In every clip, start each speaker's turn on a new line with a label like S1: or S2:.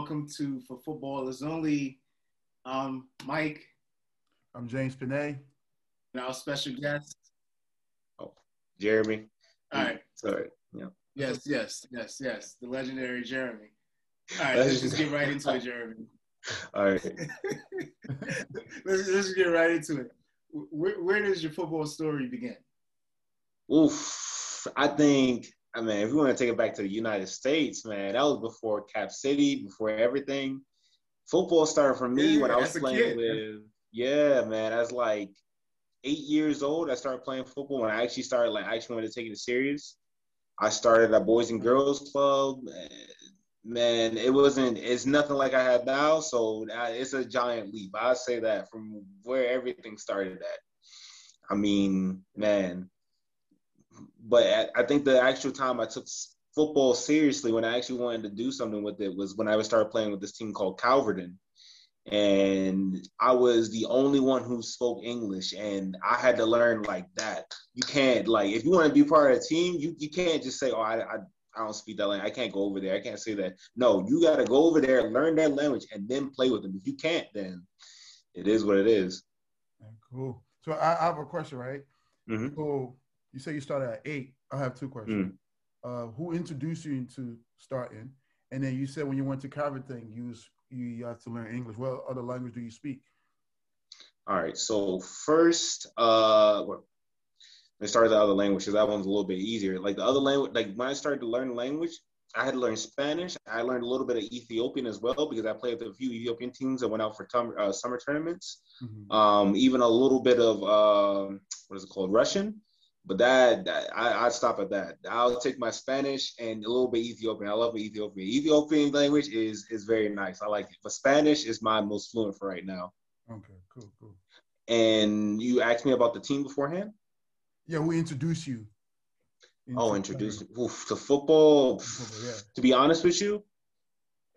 S1: welcome to For Football is Only. Um, Mike.
S2: I'm James Panay.
S1: And our special guest.
S3: Oh, Jeremy.
S1: All right.
S3: Sorry. Yeah.
S1: Yes, yes, yes, yes. The legendary Jeremy. All right, let's just get right into it, Jeremy.
S3: All right.
S1: let's, let's get right into it. Where, where does your football story begin?
S3: Oof. I think I mean, if we want to take it back to the United States, man, that was before Cap City, before everything. Football started for me yeah, when I was playing with, yeah, man. I was like eight years old. I started playing football when I actually started, like, I actually wanted to take it serious. I started a Boys and Girls Club. Man, it wasn't, it's nothing like I had now. So it's a giant leap. I say that from where everything started at. I mean, man, but I think the actual time I took football seriously when I actually wanted to do something with it was when I started playing with this team called Calverton. And I was the only one who spoke English, and I had to learn like that. You can't like if you want to be part of a team, you, you can't just say, "Oh, I, I I don't speak that language. I can't go over there. I can't say that." No, you got to go over there, learn that language, and then play with them. If you can't, then it is what it is.
S2: Cool. So I, I have a question, right?
S3: Mm-hmm.
S2: So you say you started at eight. I have two questions. Mm. Uh, who introduced you into starting? And then you said when you went to Calverton, you was, you had to learn English. What other language do you speak?
S3: All right. So first, uh, let's start with the other language because that one's a little bit easier. Like the other language, like when I started to learn language, I had to learn Spanish. I learned a little bit of Ethiopian as well because I played with a few Ethiopian teams that went out for tum- uh, summer tournaments. Mm-hmm. Um, even a little bit of uh, what is it called, Russian. But that, that I, I stop at that. I'll take my Spanish and a little bit Ethiopian. I love Ethiopian. Ethiopian language is is very nice. I like it. But Spanish is my most fluent for right now.
S2: Okay, cool, cool.
S3: And you asked me about the team beforehand.
S2: Yeah, we introduce you.
S3: Oh, introduce oof, to football. football yeah. To be honest with you,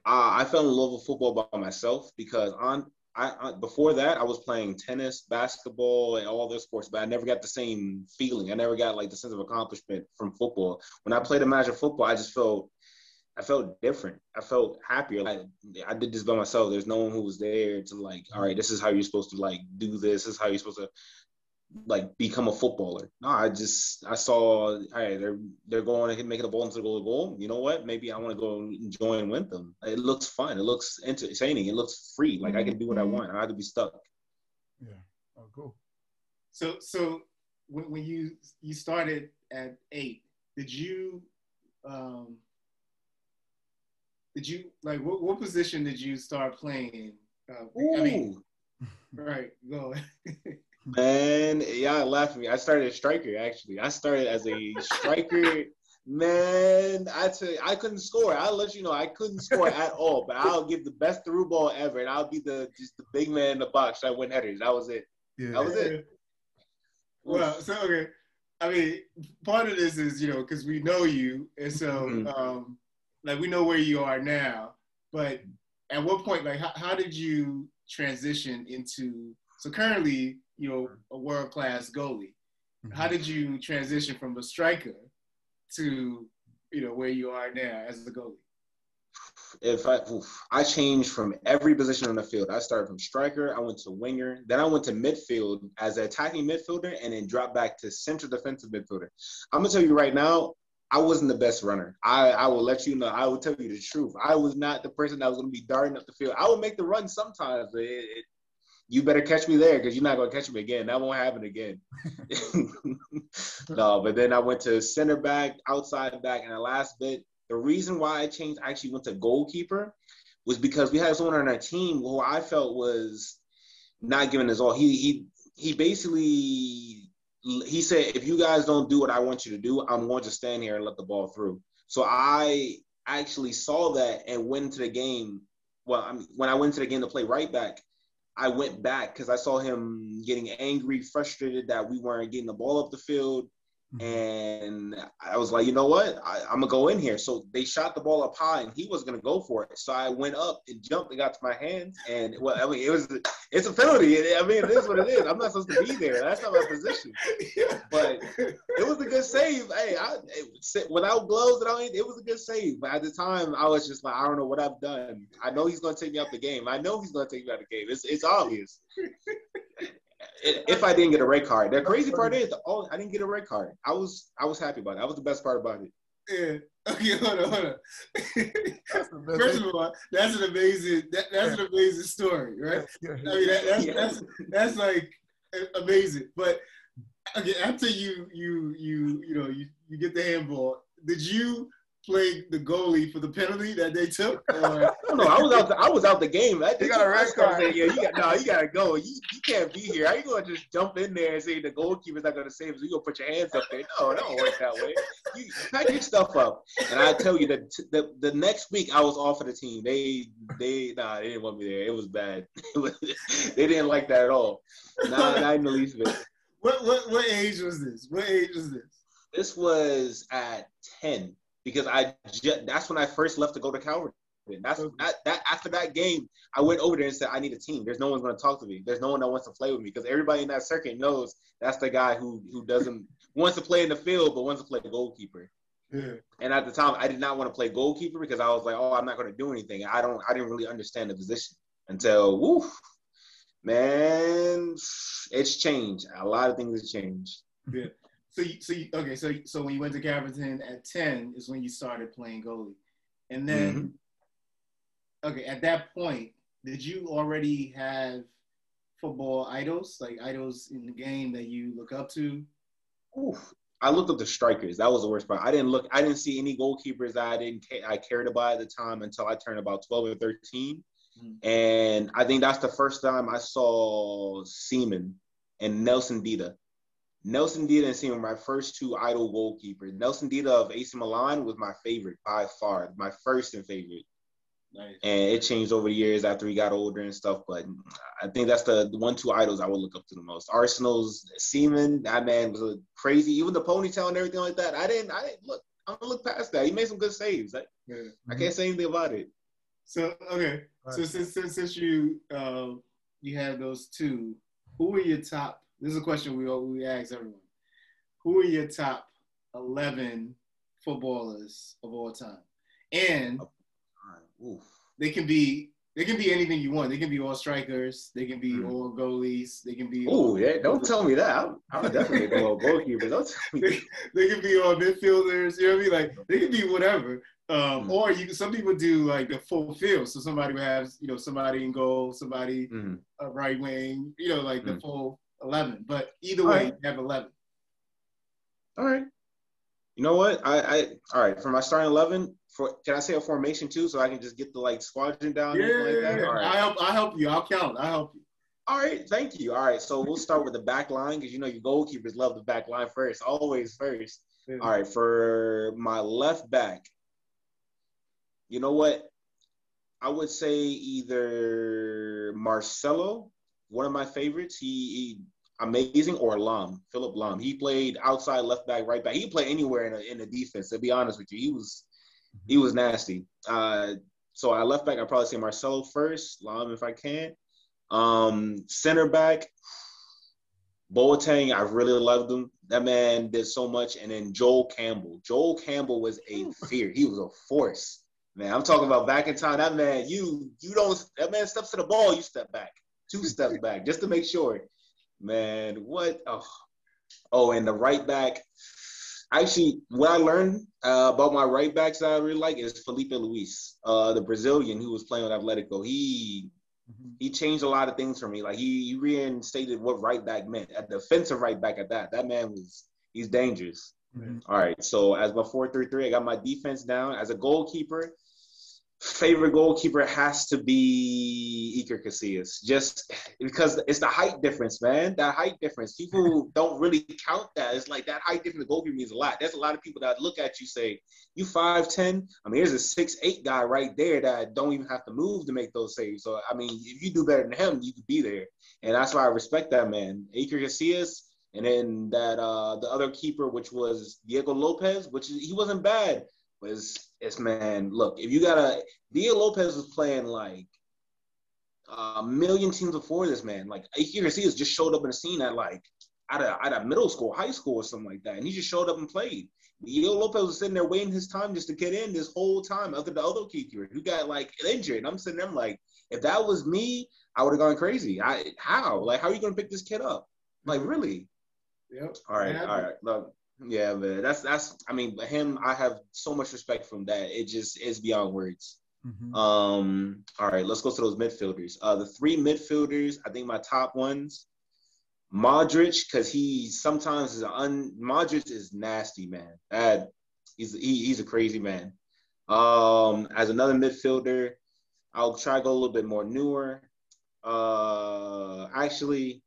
S3: uh, I fell in love with football by myself because on I, I, before that I was playing tennis, basketball, and all those sports, but I never got the same feeling. I never got like the sense of accomplishment from football. When I played of football, I just felt I felt different. I felt happier. Like I did this by myself. There's no one who was there to like, all right, this is how you're supposed to like do this. This is how you're supposed to like become a footballer. No, I just I saw hey they're they're going and making the ball into the goal goal. You know what? Maybe I want to go enjoy and win them. It looks fun. It looks entertaining. It looks free. Like I can do what I mm-hmm. want. I have to be stuck.
S2: Yeah. Oh, cool.
S1: So so when, when you you started at eight, did you um did you like what, what position did you start playing? Uh, I mean, right, go.
S3: Man, y'all laugh at me. I started a striker actually. I started as a striker. Man, I tell you, I couldn't score. I'll let you know I couldn't score at all. But I'll give the best through ball ever, and I'll be the just the big man in the box that win headers. That was it. Yeah. That was it.
S1: Well, so okay. I mean, part of this is you know because we know you, and so mm-hmm. um, like we know where you are now. But at what point, like, how, how did you transition into? So currently, you know, a world class goalie. Mm-hmm. How did you transition from a striker to, you know, where you are now as a goalie?
S3: If I oof, I changed from every position on the field. I started from striker, I went to winger, then I went to midfield as an attacking midfielder, and then dropped back to central defensive midfielder. I'm gonna tell you right now, I wasn't the best runner. I, I will let you know. I will tell you the truth. I was not the person that was going to be darting up the field. I would make the run sometimes, but it, it, you better catch me there because you're not gonna catch me again. That won't happen again. no, but then I went to center back, outside back, and the last bit. The reason why I changed, I actually went to goalkeeper, was because we had someone on our team who I felt was not giving us all. He he he basically he said, if you guys don't do what I want you to do, I'm going to stand here and let the ball through. So I actually saw that and went to the game. Well, I mean, when I went to the game to play right back, I went back because I saw him getting angry, frustrated that we weren't getting the ball up the field. Mm-hmm. And I was like, you know what? I, am gonna go in here. So they shot the ball up high, and he was gonna go for it. So I went up and jumped and got to my hands. And well, I mean, it was it's a penalty. I mean, it is what it is. I'm not supposed to be there. That's not my position. But it was a good save. Hey, I, it, without gloves and all, it was a good save. But at the time, I was just like, I don't know what I've done. I know he's gonna take me out the game. I know he's gonna take me out of the game. It's it's obvious if I didn't get a red card. The crazy part is, oh, I didn't get a red card. I was I was happy about it. That was the best part about it.
S1: Yeah. Okay, hold on, hold on. First of all, that's an amazing that, that's an amazing story, right? I mean, that, that's, yeah. that's that's like amazing. But okay, after you you you you know you, you get the handball, did you played the goalie for the penalty that they took? Or?
S3: no, I was out. The, I was out the game. I, you got a red card. Saying, yeah, you got no. You gotta go. You, you can't be here. How you gonna just jump in there and say the goalkeeper's not gonna save us? You gonna put your hands up there? No, it don't work that way. You pack your stuff up. And I tell you that the, the next week I was off of the team. They they nah, they didn't want me there. It was bad. they didn't like that at all. Not, not in the least bit.
S1: What what what age was this? What age was this?
S3: This was at ten because I just, that's when I first left to go to Calvert. That's that, that after that game, I went over there and said, I need a team. There's no one going to talk to me. There's no one that wants to play with me because everybody in that circuit knows that's the guy who who doesn't wants to play in the field but wants to play goalkeeper. Yeah. And at the time, I did not want to play goalkeeper because I was like, oh, I'm not going to do anything. I don't. I didn't really understand the position until, woof, man, it's changed. A lot of things have changed.
S1: Yeah. So, you, so you, okay, so so when you went to Calverton at ten is when you started playing goalie, and then mm-hmm. okay, at that point, did you already have football idols, like idols in the game that you look up to?
S3: Oof. I looked up the strikers. That was the worst part. I didn't look. I didn't see any goalkeepers that I didn't. I cared about at the time until I turned about twelve or 13 mm-hmm. and I think that's the first time I saw Seaman and Nelson Dida. Nelson Dida and Seaman my first two idol goalkeepers. Nelson Dida of AC Milan was my favorite by far, my first and favorite. Nice. And it changed over the years after he got older and stuff. But I think that's the, the one two idols I would look up to the most. Arsenal's Seaman, that man was crazy. Even the ponytail and everything like that. I didn't I didn't look I'm gonna look past that. He made some good saves. I, yeah. I can't say anything about it.
S1: So okay. Right. So since since, since you uh, you have those two, who are your top this is a question we we ask everyone. Who are your top eleven footballers of all time? And they can be they can be anything you want. They can be all strikers. They can be mm. all goalies. They can be.
S3: Oh yeah! Don't tell me that. I'm, I'm definitely go all goalkeepers. Don't tell me.
S1: They, they, can be all midfielders. You know what I mean? Like they can be whatever. Um, mm. Or you, some people do like the full field. So somebody would have, you know, somebody in goal, somebody mm. right wing, you know, like the mm. full 11. But either way, right. you have 11.
S3: All right. You know what? I, I all right for my starting 11. For can I say a formation too, so I can just get the like squadron down?
S1: Yeah, like All right. I help. I help you. I'll count. I help you.
S3: All right, thank you. All right, so we'll start with the back line because you know your goalkeepers love the back line first, always first. Yeah. All right, for my left back, you know what? I would say either Marcelo, one of my favorites. He, he amazing or Lahm, Philipp Lahm. He played outside left back, right back. He played anywhere in, a, in the defense. To be honest with you, he was he was nasty. Uh, so I left back. I probably say Marcelo first, Lahm if I can. Um, center back, Boateng. I really loved him. That man did so much. And then Sol Campbell. Sol Campbell was a fear. He was a force. Man, I'm talking about back in time. That man, you you don't. That man steps to the ball, you step back, two steps back, just to make sure. Man, what? Oh, oh, and the right back. Actually, what I learned uh, about my right backs that I really like is Filipe Luis, uh, the Brazilian who was playing with Atletico. He mm-hmm. he changed a lot of things for me. Like he, he reinstated what right back meant, a defensive right back at that. That man was he's dangerous. Mm-hmm. All right, so as my four three three, I got my defense down. As a goalkeeper, favorite goalkeeper has to be Iker Casillas, just because it's the height difference, man. That height difference. People don't really count that. It's like that height difference. Goalkeeper means a lot. There's a lot of people that look at you say, "You five ten. I mean, there's a six eight guy right there that don't even have to move to make those saves. So I mean, if you do better than him, you could be there, and that's why I respect that man. Iker Casillas. And then that uh the other keeper, which was Diego Lopez, which is, he wasn't bad, it's, it's man, look, if you gotta Diego Lopez was playing like a million teams before this man. Like Iker Casillas just showed up in the scene at like at a at a middle school, high school, or something like that, and he just showed up and played. Diego Lopez was sitting there waiting his time just to get in this whole time, other the other keeper who got like injured. And I'm sitting there I'm like, if that was me, I would have gone crazy. I how like how are you gonna pick this kid up? Like really?
S1: Yep.
S3: All right, all right. Look, yeah, man. That's that's. I mean, him. I have so much respect from that. It just is beyond words. Mm-hmm. Um. All right, let's go to those midfielders. Uh, the three midfielders. I think my top ones. Modric, because he sometimes is un. Modric is nasty, man. That he's he, he's a crazy man. Um, as another midfielder, I'll try to go a little bit more newer. Uh, actually,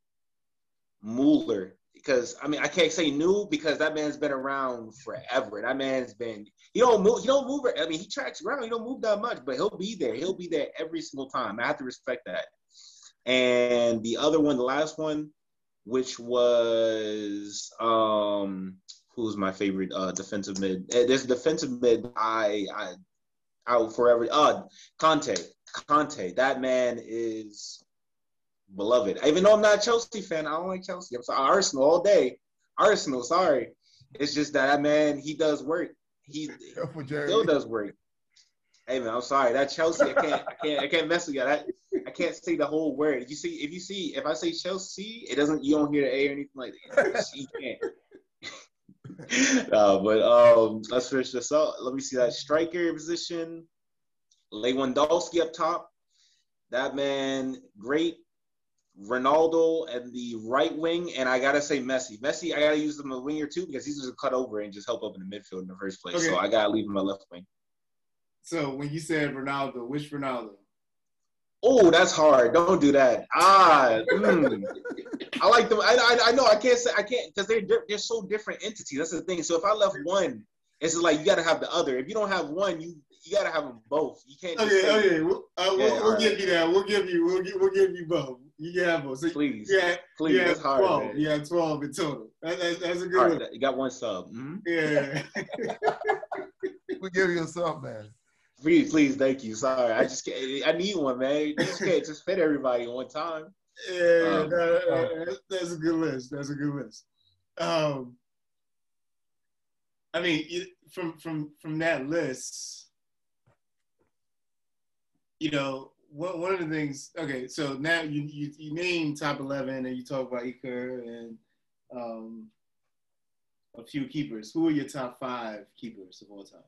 S3: Mueller because I mean I can't say new because that man's been around forever. That man's been he don't move he don't move I mean he tracks around, he don't move that much, but he'll be there. He'll be there every single time. I have to respect that. And the other one, the last one, which was um who's my favorite uh defensive mid. There's this defensive mid I I out forever. Uh Kanté. Kanté. That man is beloved. Even though I'm not a Chelsea fan, I don't like Chelsea. I'm sorry, Arsenal all day. Arsenal, sorry. It's just that man, he does work. He still does work. Hey man, I'm sorry. That Chelsea, I can't, I can't, I can't mess with you. That I can't say the whole word. You see, if you see, if I say Chelsea, it doesn't. You don't hear the A or anything like that. You can't. uh, but um, let's finish this up. Let me see that striker position. Lewandowski up top. That man, great Ronaldo and the right wing, and I gotta say Messi. Messi, I gotta use him a winger too because he's just cut over and just help up in the midfield in the first place. Okay. So I gotta leave him a left wing.
S1: So when you said Ronaldo, which Ronaldo?
S3: Oh, that's hard. Don't do that. Ah, mm. I like them. I, I, I know I can't say I can't because they're they're so different entities. That's the thing. So if I left one, it's just like you got to have the other. If you don't have one, you you got to have them both. You can't.
S1: Okay, okay. We'll, uh, we'll, yeah, we'll right. give you that. We'll give you. We'll, we'll give you both. You have them. So
S3: please,
S1: yeah,
S3: please.
S1: Yeah,
S3: hard.
S1: 12.
S3: Man.
S1: You have twelve in total. That, that, that's a good one.
S3: You got one sub.
S1: Mm-hmm. Yeah.
S2: we'll give you a sub, man.
S3: Please, please, thank you. Sorry, I just can't, I need one, man. You just can't just fit everybody one time.
S1: Yeah, um, that, that's a good list. That's a good list. Um, I mean, from from from that list, you know, one one of the things. Okay, so now you you, you name top eleven, and you talk about Iker and um, a few keepers. Who are your top five keepers of all time?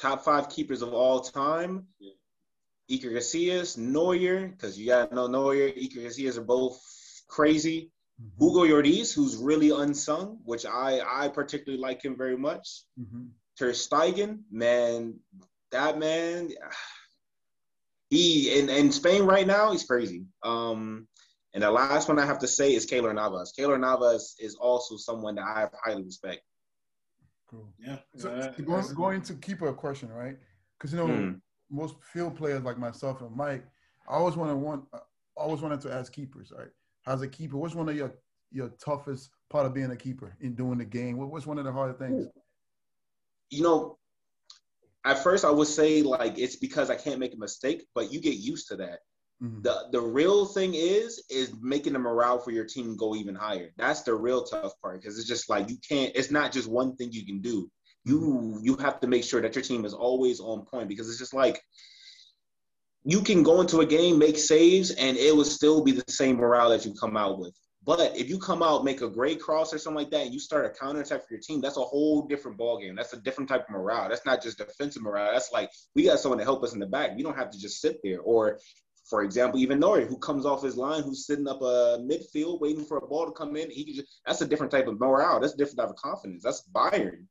S3: Top five keepers of all time. Yeah. Iker Casillas, Neuer, because you gotta know Neuer, Iker Casillas are both crazy. Mm-hmm. Hugo Lloris, who's really unsung, which I I particularly like him very much. Mm-hmm. Ter Stegen, man, that man, he in, in Spain right now, he's crazy. Um, and the last one I have to say is Keylor Navas. Keylor Navas is also someone that I highly respect.
S2: Cool. Yeah. So, uh, going, going to keep a question, right? Because you know mm. most field players like myself and Mike, I always want to want, always wanted to ask keepers, right? How's a keeper? What's one of your your toughest part of being a keeper in doing the game? What was one of the harder things?
S3: You know, at first I would say like it's because I can't make a mistake, but you get used to that. Mm-hmm. The the real thing is is making the morale for your team go even higher. That's the real tough part because it's just like you can't. It's not just one thing you can do. You mm-hmm. you have to make sure that your team is always on point because it's just like you can go into a game, make saves, and it will still be the same morale that you come out with. But if you come out, make a great cross or something like that, and you start a counter attack for your team, that's a whole different ball game. That's a different type of morale. That's not just defensive morale. That's like we got someone to help us in the back. We don't have to just sit there. Or, for example, even Neuer, who comes off his line, who's sitting up a midfield waiting for a ball to come in. He just, that's a different type of morale. That's a different type of confidence. That's Bayern.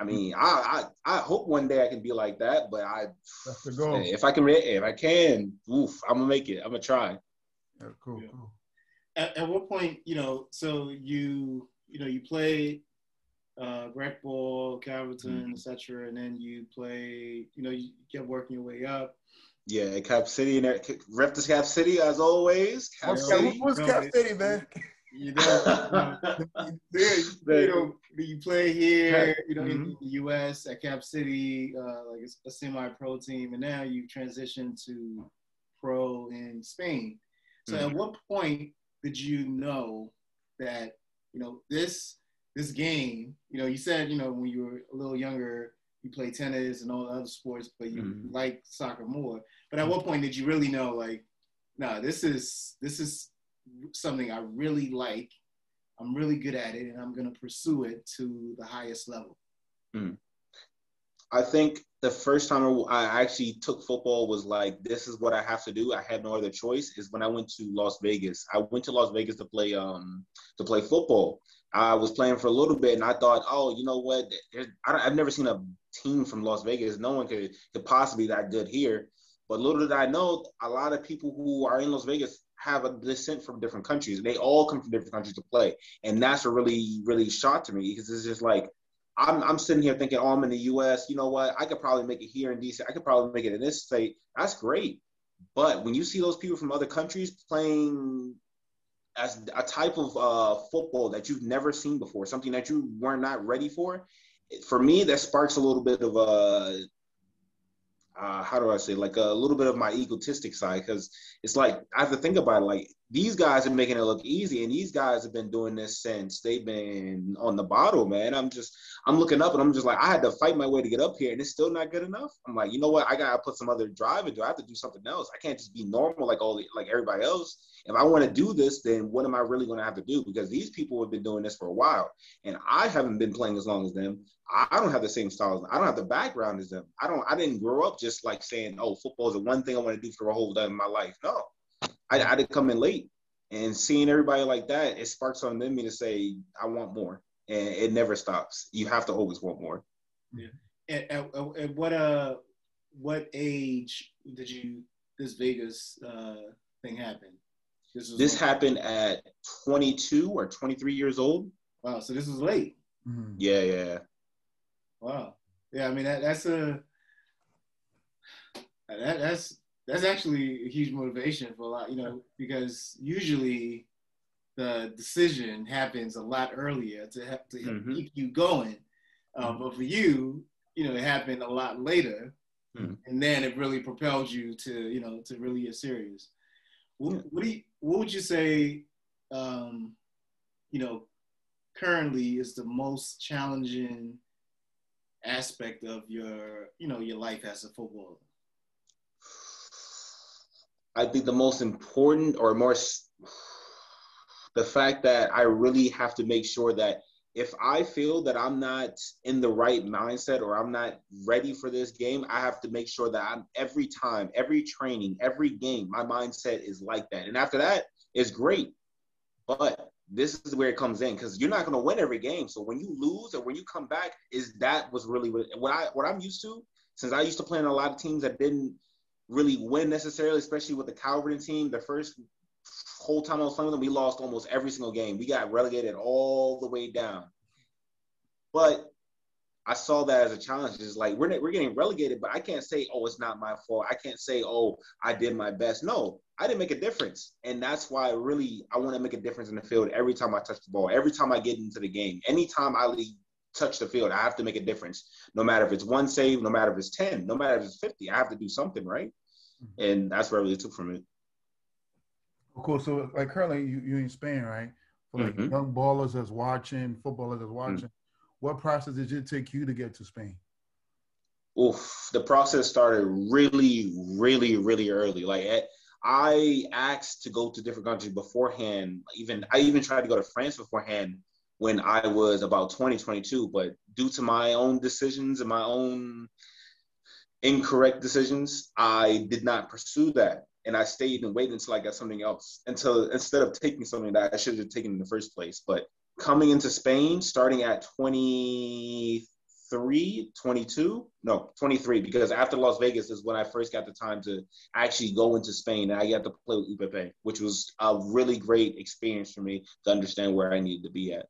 S3: I mean, I, I I hope one day I can be like that, but I
S2: That's the goal.
S3: if I can if I can, oof, I'm gonna make it. I'm gonna try.
S2: Yeah, cool, yeah. cool.
S1: At, at what point, you know, so you you know you play uh rec ball, Calverton, mm-hmm. etc., and then you play, you know, you kept working your way up.
S3: Yeah, Cap City and rep to Cap City as always. Cap
S2: City. What's Cap City, man?
S1: You know, you, you know, you play here, you know, mm-hmm. in the U.S. at Cap City, uh, like a, a semi-pro team, and now you transition to pro in Spain. So, mm-hmm. at what point did you know that you know this this game? You know, you said you know when you were a little younger, you play tennis and all the other sports, but you mm-hmm. like soccer more. But at what point did you really know, like, no, nah, this is this is something I really like. I'm really good at it, and I'm going to pursue it to the highest level. Mm.
S3: I think the first time I actually took football was like, this is what I have to do. I had no other choice. Is when I went to Las Vegas. I went to Las Vegas to play um to play football. I was playing for a little bit, and I thought, oh, you know what? I have never seen a team from Las Vegas. No one could could possibly that good here. But little did I know, a lot of people who are in Las Vegas have a descent from different countries. They all come from different countries to play, and that's what really, really shocked to me because it's just like I'm, I'm sitting here thinking, oh, I'm in the U.S. You know what? I could probably make it here in DC. I could probably make it in this state. That's great. But when you see those people from other countries playing as a type of uh, football that you've never seen before, something that you were not ready for, for me, that sparks a little bit of a uh, how do I say, like a little bit of my egotistic side, because it's like I have to think about it. Like these guys are making it look easy, and these guys have been doing this since they've been on the bottle, man. I'm just, I'm looking up, and I'm just like, I had to fight my way to get up here, and it's still not good enough. I'm like, you know what? I gotta put some other drive into. I have to do something else. I can't just be normal like all like everybody else. If I want to do this, then what am I really to have to do? Because these people have been doing this for a while, and I haven't been playing as long as them. I don't have the same style. I don't have the background as them. I don't. I didn't grow up just like saying, "Oh, football is the one thing I want to do for the whole day of my life." No, I, I did come in late, and seeing everybody like that, it sparks on me to say, "I want more," and it never stops. You have to always want more.
S1: Yeah. At, at, at what uh, what age did you this Vegas uh thing happen?
S3: This, this happened at 22 or 23 years old.
S1: Wow, so this was late.
S3: Mm-hmm. Yeah, yeah.
S1: Wow. Yeah, I mean that that's a that, that's that's actually a huge motivation for a lot, you know, because usually the decision happens a lot earlier to have to mm-hmm. keep you going. Uh, mm-hmm. But for you, you know, it happened a lot later, mm-hmm. and then it really propelled you to, you know, to really get serious. What, what do you, what would you say, um, you know, currently is the most challenging aspect of your, you know, your life as a footballer?
S3: I think the most important or more the fact that I really have to make sure that if I feel that I'm not in the right mindset or I'm not ready for this game, I have to make sure that I'm every time, every training, every game, my mindset is like that. And after that, it's great. But this is where it comes in because you're not going to win every game. So when you lose or when you come back, is that was really what, what I what I'm used to. Since I used to play in a lot of teams that didn't really win necessarily, especially with the Calvert team. The first whole time I was playing with them, we lost almost every single game. We got relegated all the way down. But I saw that as a challenge. It's like we're we're getting relegated, but I can't say, oh, it's not my fault. I can't say, oh, I did my best. No, I didn't make a difference, and that's why really I want to make a difference in the field every time I touch the ball, every time I get into the game, anytime I touch the field, I have to make a difference. No matter if it's one save, no matter if it's ten, no matter if it's fifty, I have to do something, right? Mm-hmm. And that's where I really took from it.
S2: Cool. So, like currently, you you in Spain, right? For like mm-hmm. young ballers that's watching, footballers that's watching. Mm-hmm what process did it take you to get to Spain?
S3: Oof, the process started really, really, really early. Like I asked to go to different countries beforehand. Even I even tried to go to France beforehand when I was about 20, 22, but due to my own decisions and my own incorrect decisions, I did not pursue that. And I stayed and waited until I got something else. Until instead of taking something that I should have taken in the first place. But coming into Spain, starting at 23, 22, no, 23, because after Las Vegas is when I first got the time to actually go into Spain and I got to play with UPP, which was a really great experience for me to understand where I needed to be at.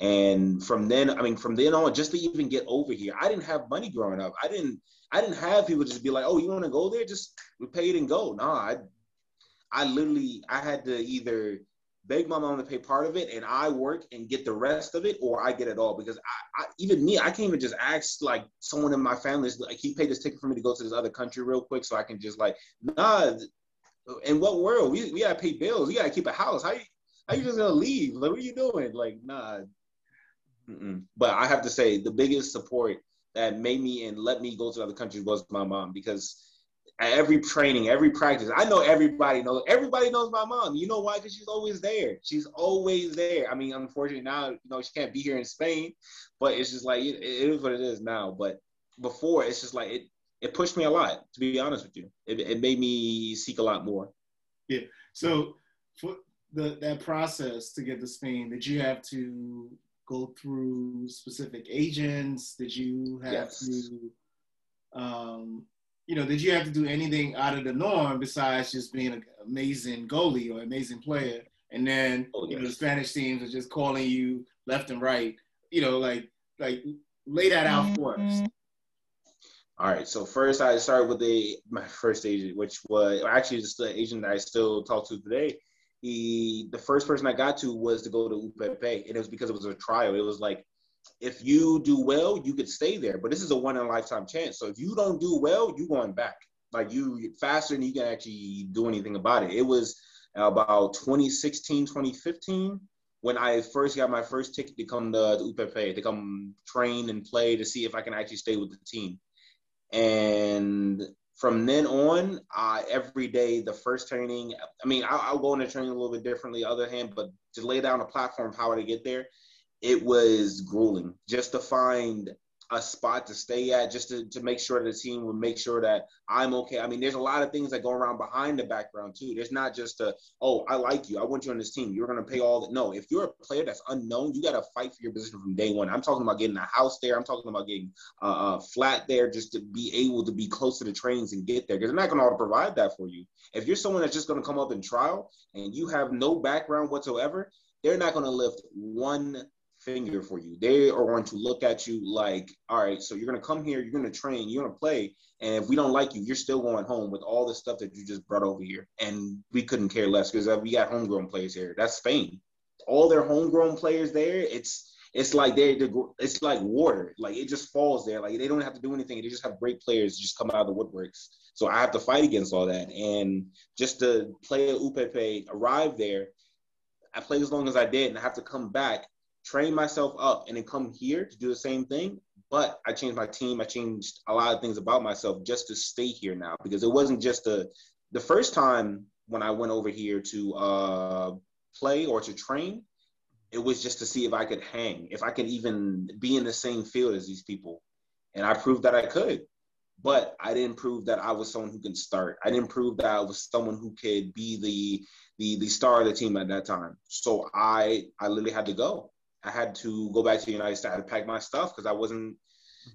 S3: And from then, I mean, from then on, just to even get over here, I didn't have money growing up. I didn't, I didn't have people just be like, "Oh, you want to go there? Just we pay it and go." No, I, I literally, I had to either beg my mom to pay part of it and I work and get the rest of it, or I get it all. Because I, I even me, I can't even just ask like someone in my family is like, he paid this ticket for me to go to this other country real quick so I can just like, nah. In what world? We, we gotta pay bills. We gotta keep a house. How you how you just gonna leave? Like, what are you doing? Like, nah. Mm-mm. But I have to say, the biggest support that made me and let me go to other countries was my mom because every training, every practice. I know everybody knows. Everybody knows my mom. You know why? Because she's always there. She's always there. I mean, unfortunately now, you know, she can't be here in Spain, but it's just like it, it is what it is now. But before, it's just like it. It pushed me a lot, to be honest with you. It, it made me seek a lot more.
S1: Yeah. So for the that process to get to Spain, did you have to go through specific agents? Did you have yes. to um, you know, did you have to do anything out of the norm besides just being an amazing goalie or amazing player? And then oh, yes. you know, the Spanish teams are just calling you left and right. You know, like like lay that out for us. Mm-hmm.
S3: All right. So first, I started with the my first agent, which was actually just the agent that I still talk to today. He, the first person I got to was to go to UPP, and it was because it was a trial. It was like if you do well, you could stay there. But this is a one in a lifetime chance. So if you don't do well, you going back. Like you faster than you can actually do anything about it. It was about 2016, 2015 when I first got my first ticket to come to, to to come train and play to see if I can actually stay with the team. And from then on, uh, every day, the first training, I mean, I'll, I'll go into training a little bit differently, other hand, but to lay down a platform how to get there, it was grueling. Just to find a spot to stay at just to, to make sure that the team would make sure that I'm okay. I mean, there's a lot of things that go around behind the background too. There's not just a, oh, I like you. I want you on this team. You're going to pay all that. No, if you're a player that's unknown, you got to fight for your position from day one. I'm talking about getting a house there. I'm talking about getting a flat there just to be able to be close to the trains and get there because they're not going to provide that for you. If you're someone that's just going to come up in trial and you have no background whatsoever, they're not going to lift one finger for you. They are going to look at you like, all right, so you're going to come here, you're going to train, you're going to play. And if we don't like you, you're still going home with all the stuff that you just brought over here. And we couldn't care less because we got homegrown players here. That's Spain. All their homegrown players there, it's it's like they it's like water. Like it just falls there. Like they don't have to do anything. They just have great players just come out of the woodworks. So I have to fight against all that. And just to play UPP, arrive there, I played as long as I did, and I have to come back train myself up and then come here to do the same thing. But I changed my team. I changed a lot of things about myself just to stay here now because it wasn't just a, the first time when I went over here to uh, play or to train, it was just to see if I could hang, if I could even be in the same field as these people. And I proved that I could. But I didn't prove that I was someone who can start. I didn't prove that I was someone who could be the the the star of the team at that time. So I I literally had to go. I had to go back to the United States. I had to pack my stuff because I wasn't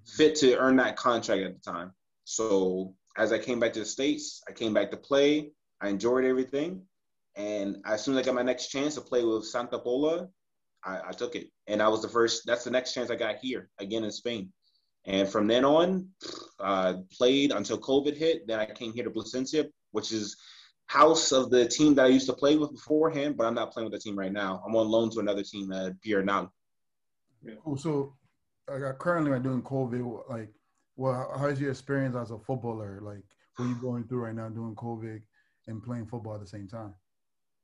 S3: fit to earn that contract at the time. So as I came back to the States, I came back to play. I enjoyed everything. And as soon as I got my next chance to play with Santa Pola, I, I took it. And I was the first, that's the next chance I got here, again in Spain. And from then on, I uh, played until COVID hit. Then I came here to Plasencia, which is house of the team that I used to play with beforehand, but I'm not playing with the team right now. I'm on loan to another team at Pierre now.
S2: Yeah. Cool. So, currently, I'm doing COVID. Like, well, how's your experience as a footballer? Like, what are you going through right now doing COVID and playing football at the same time?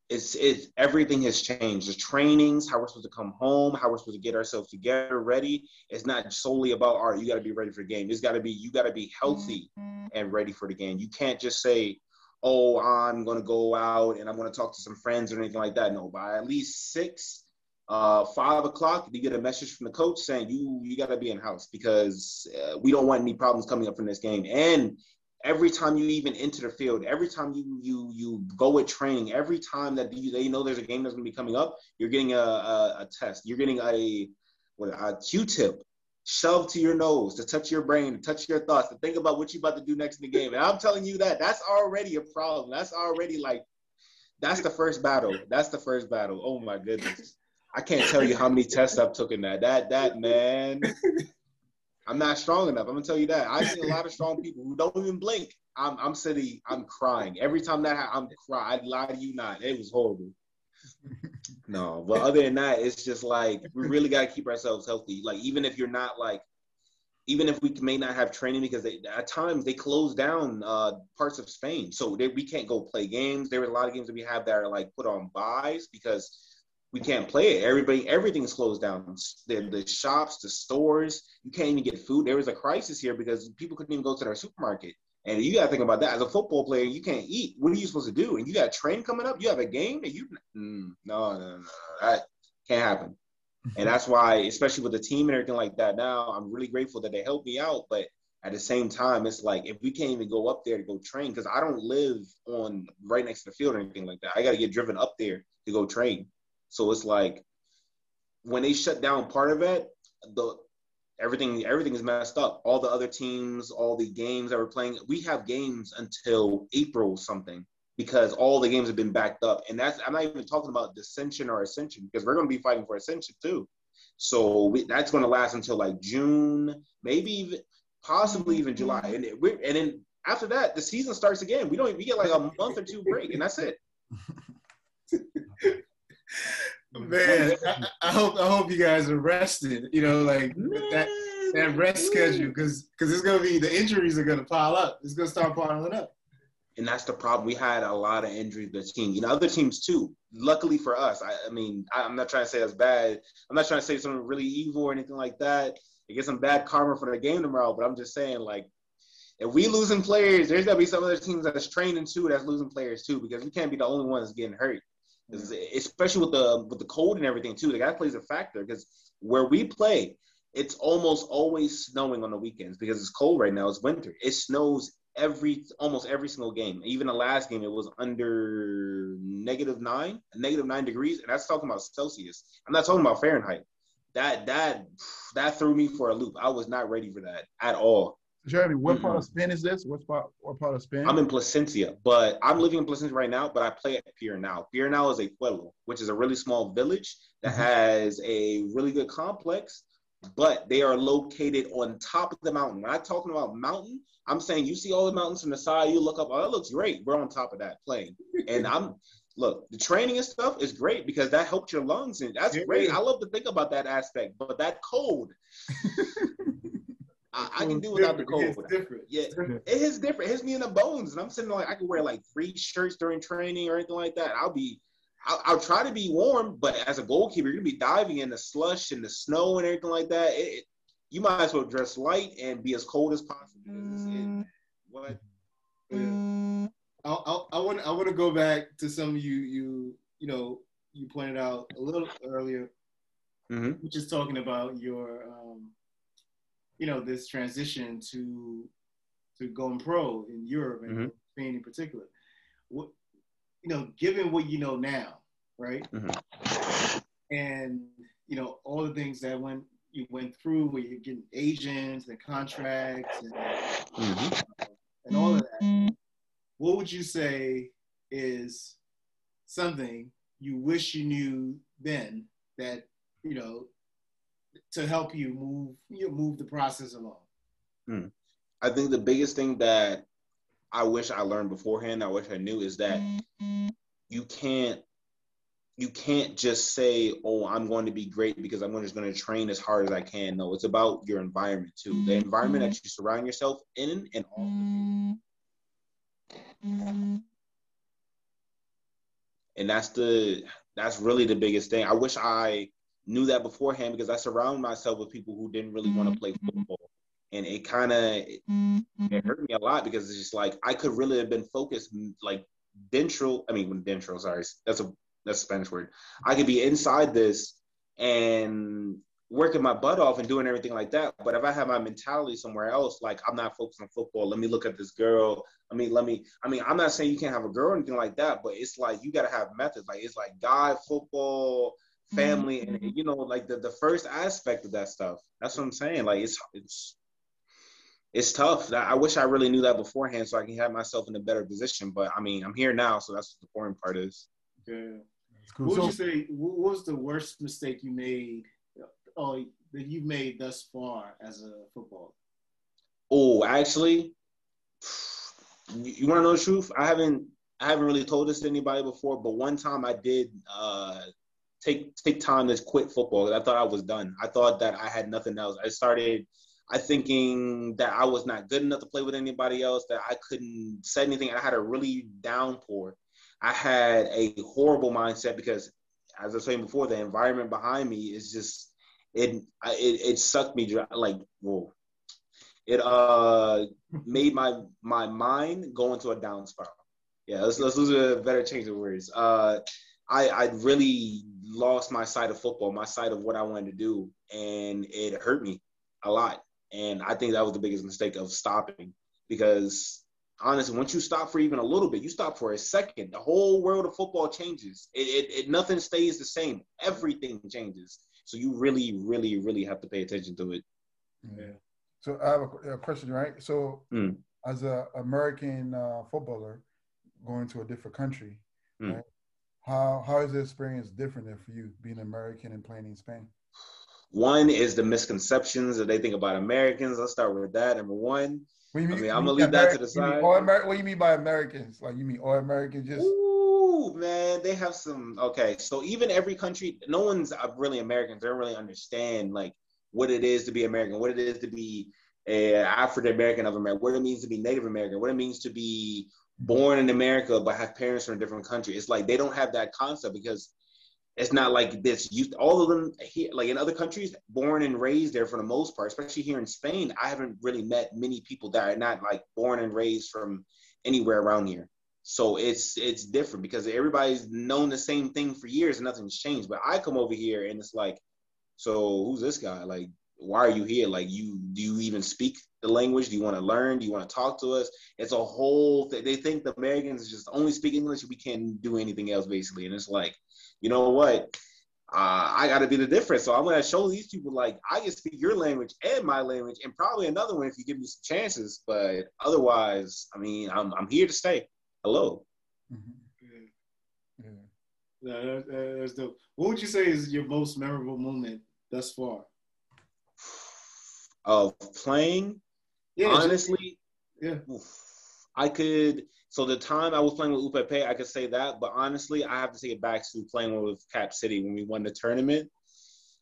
S3: It's it's Everything has changed. The trainings, how we're supposed to come home, how we're supposed to get ourselves together, ready. It's not solely about all right. You got to be ready for the game. It's got to be you got to be healthy mm-hmm. and ready for the game. You can't just say oh, I'm going to go out and I'm going to talk to some friends or anything like that. No, by at least six, uh, five o'clock, you get a message from the coach saying you you got to be in house because uh, we don't want any problems coming up from this game. And every time you even enter the field, every time you you you go with training, every time that you, they know there's a game that's going to be coming up, you're getting a, a, a test. You're getting a what a Q-tip shoved to your nose, to touch your brain, to touch your thoughts, to think about what you're about to do next in the game. And I'm telling you that that's already a problem. That's already like that's the first battle. That's the first battle. Oh my goodness. I can't tell you how many tests I've taken that. That that man. I'm not strong enough. I'm gonna tell you that. I see a lot of strong people who don't even blink. I'm I'm sitting, I'm crying. Every time that I'm crying, I lie to you not. It was horrible. No, but other than that, it's just like we really got to keep ourselves healthy. Like even if you're not like, even if we may not have training because they, at times they close down uh, parts of Spain, so they, we can't go play games. There are a lot of games that we have that are like put on buys because we can't play it. Everybody, everything's closed down. The, the shops, the stores, you can't even get food. There was a crisis here because people couldn't even go to their supermarket. And you got to think about that. As a football player, you can't eat. What are you supposed to do? And you got a train coming up. You have a game and you mm, no, no, no, that can't happen. and that's why, especially with the team and everything like that. Now, I'm really grateful that they helped me out. But at the same time, it's like if we can't even go up there to go train, because I don't live on right next to the field or anything like that. I got to get driven up there to go train. So it's like when they shut down part of it, the everything everything is messed up. All the other teams, all the games that we're playing, we have games until April something because all the games have been backed up. And that's I'm not even talking about dissension or ascension because we're going to be fighting for ascension too. So we, that's going to last until like June, maybe even possibly even July. And we're, and then after that, the season starts again. We don't we get like a month or two break, and that's it.
S1: Man, I, I, hope I hope you guys are rested. You know, like that that rest schedule, because because it's gonna be the injuries are gonna pile up. It's gonna start piling up.
S3: And that's the problem. We had a lot of injuries the team. You know, other teams too. Luckily for us, I, I mean, I, am not trying to say that's bad. I'm not trying to say something really evil or anything like that. I get some bad karma for the game tomorrow, but I'm just saying, like, if we losing players, there's gotta be some other teams that's training too that's losing players too, because we can't be the only ones getting hurt especially with the with the cold and everything too. The guy plays a factor because where we play, it's almost always snowing on the weekends because it's cold right now. It's winter. It snows every almost every single game. Even the last game, it was under negative nine, negative nine degrees, and that's talking about Celsius. I'm not talking about Fahrenheit. That that that threw me for a loop. I was not ready for that at all.
S2: Jeremy, what mm-hmm. part of Spain is this? What part? What part of Spain?
S3: I'm in Plasencia, but I'm living in Plasencia right now. But I play at Piarnal. Piarnal is a pueblo, which is a really small village that mm-hmm. has a really good complex. But they are located on top of the mountain. When I'm not talking about mountain, I'm saying you see all the mountains from the side. You look up, oh, that looks great. We're on top of that plane, and I'm look, the training and stuff is great because that helps your lungs, and that's great. I love to think about that aspect. But that cold, I, I can do without the cold. It's different. Yeah, it is different. It hits me in the bones, and I'm sitting like I can wear like three shirts during training or anything like that. I'll be, I'll, I'll try to be warm, but as a goalkeeper, you're gonna be diving in the slush and the snow and everything like that. It, you might as well dress light and be as cold as possible. Mm.
S1: What? Yeah. I, I, I want I want to go back to some of you you you know you pointed out a little earlier, mm-hmm. which is talking about your um, you know this transition to to going pro in Europe and mm-hmm. Spain in particular. What you know, given what you know now, right? Mm-hmm. And you know all the things that went you went through, where you're getting agents and contracts and, mm-hmm. uh, and all of that. What would you say is something you wish you knew then that you know to help you move you move the process along?
S3: Hmm. I think the biggest thing that I wish I learned beforehand, I wish I knew, is that you can't you can't just say, "Oh, I'm going to be great because I'm just going to train as hard as I can." No, it's about your environment too. The environment that you surround yourself in, and all. And that's the that's really the biggest thing. I wish I knew that beforehand because I surround myself with people who didn't really want to play football. And it kind of it, it, hurt me a lot because it's just like I could really have been focused like dentro. I mean, dentro. Sorry, that's a that's a Spanish word. I could be inside this and working my butt off and doing everything like that. But if I have my mentality somewhere else, like I'm not focused on football, let me look at this girl. I mean, let me, I mean, I'm not saying you can't have a girl or anything like that, but it's like you got to have methods. Like it's like guy football, family and mm-hmm. you know like the, the first aspect of that stuff that's what i'm saying like it's it's it's tough. I wish i really knew that beforehand so i can have myself in a better position but i mean i'm here now so that's what the important part is.
S1: Yeah. Cool. what would you say what was the worst mistake you made oh that you've made thus far as a footballer
S3: oh actually you, you want to know the truth? I haven't I haven't really told this to anybody before, but one time I did uh, take take time to quit football. I thought I was done. I thought that I had nothing else. I started I thinking that I was not good enough to play with anybody else, that I couldn't say anything. I had a really downpour. I had a horrible mindset because, as I was saying before, the environment behind me is just it it, it sucked me dry. Like whoa, it uh made my my mind go into a down spiral. Yeah, let's let's lose a better change of words. Uh, I I really lost my sight of football, my sight of what I wanted to do, and it hurt me a lot. And I think that was the biggest mistake of stopping because honestly, once you stop for even a little bit, you stop for a second, the whole world of football changes. It, it, it nothing stays the same. Everything changes. So you really, really, really have to pay attention to it.
S2: Yeah. So I have a, a question, right? So mm. as an American uh, footballer going to a different country, mm. right? How how is the experience different for you being American and playing in Spain?
S3: One is the misconceptions that they think about Americans. Let's start with that. Number one. What mean, I mean, I'm gonna leave American, that to the side.
S2: All what do you mean by Americans? Like you mean all Americans? Just
S3: Ooh, man, they have some. Okay, so even every country, no one's really Americans. They don't really understand like what it is to be American, what it is to be a African American of America, what it means to be Native American, what it means to be born in America but have parents from a different country. It's like they don't have that concept because it's not like this. You, all of them here, like in other countries, born and raised there for the most part. Especially here in Spain, I haven't really met many people that are not like born and raised from anywhere around here. So it's it's different because everybody's known the same thing for years and nothing's changed. But I come over here and it's like, so who's this guy? Like, why are you here? Like, you do you even speak the language? Do you want to learn? Do you want to talk to us? It's a whole thing. They think the Americans just only speak English. We can't do anything else, basically. And it's like, you know what? Uh, I got to be the difference. So I'm going to show these people like I can speak your language and my language, and probably another one if you give me some chances. But otherwise, I mean, I'm I'm here to stay. Hello.
S1: Mm-hmm. Yeah. yeah. that, that's dope. What would you say is your most memorable moment thus far?
S3: Of playing, yeah, honestly, yeah, I could so the time I was playing with UPP, I could say that, but honestly, I have to take it back to playing with Cap City when we won the tournament.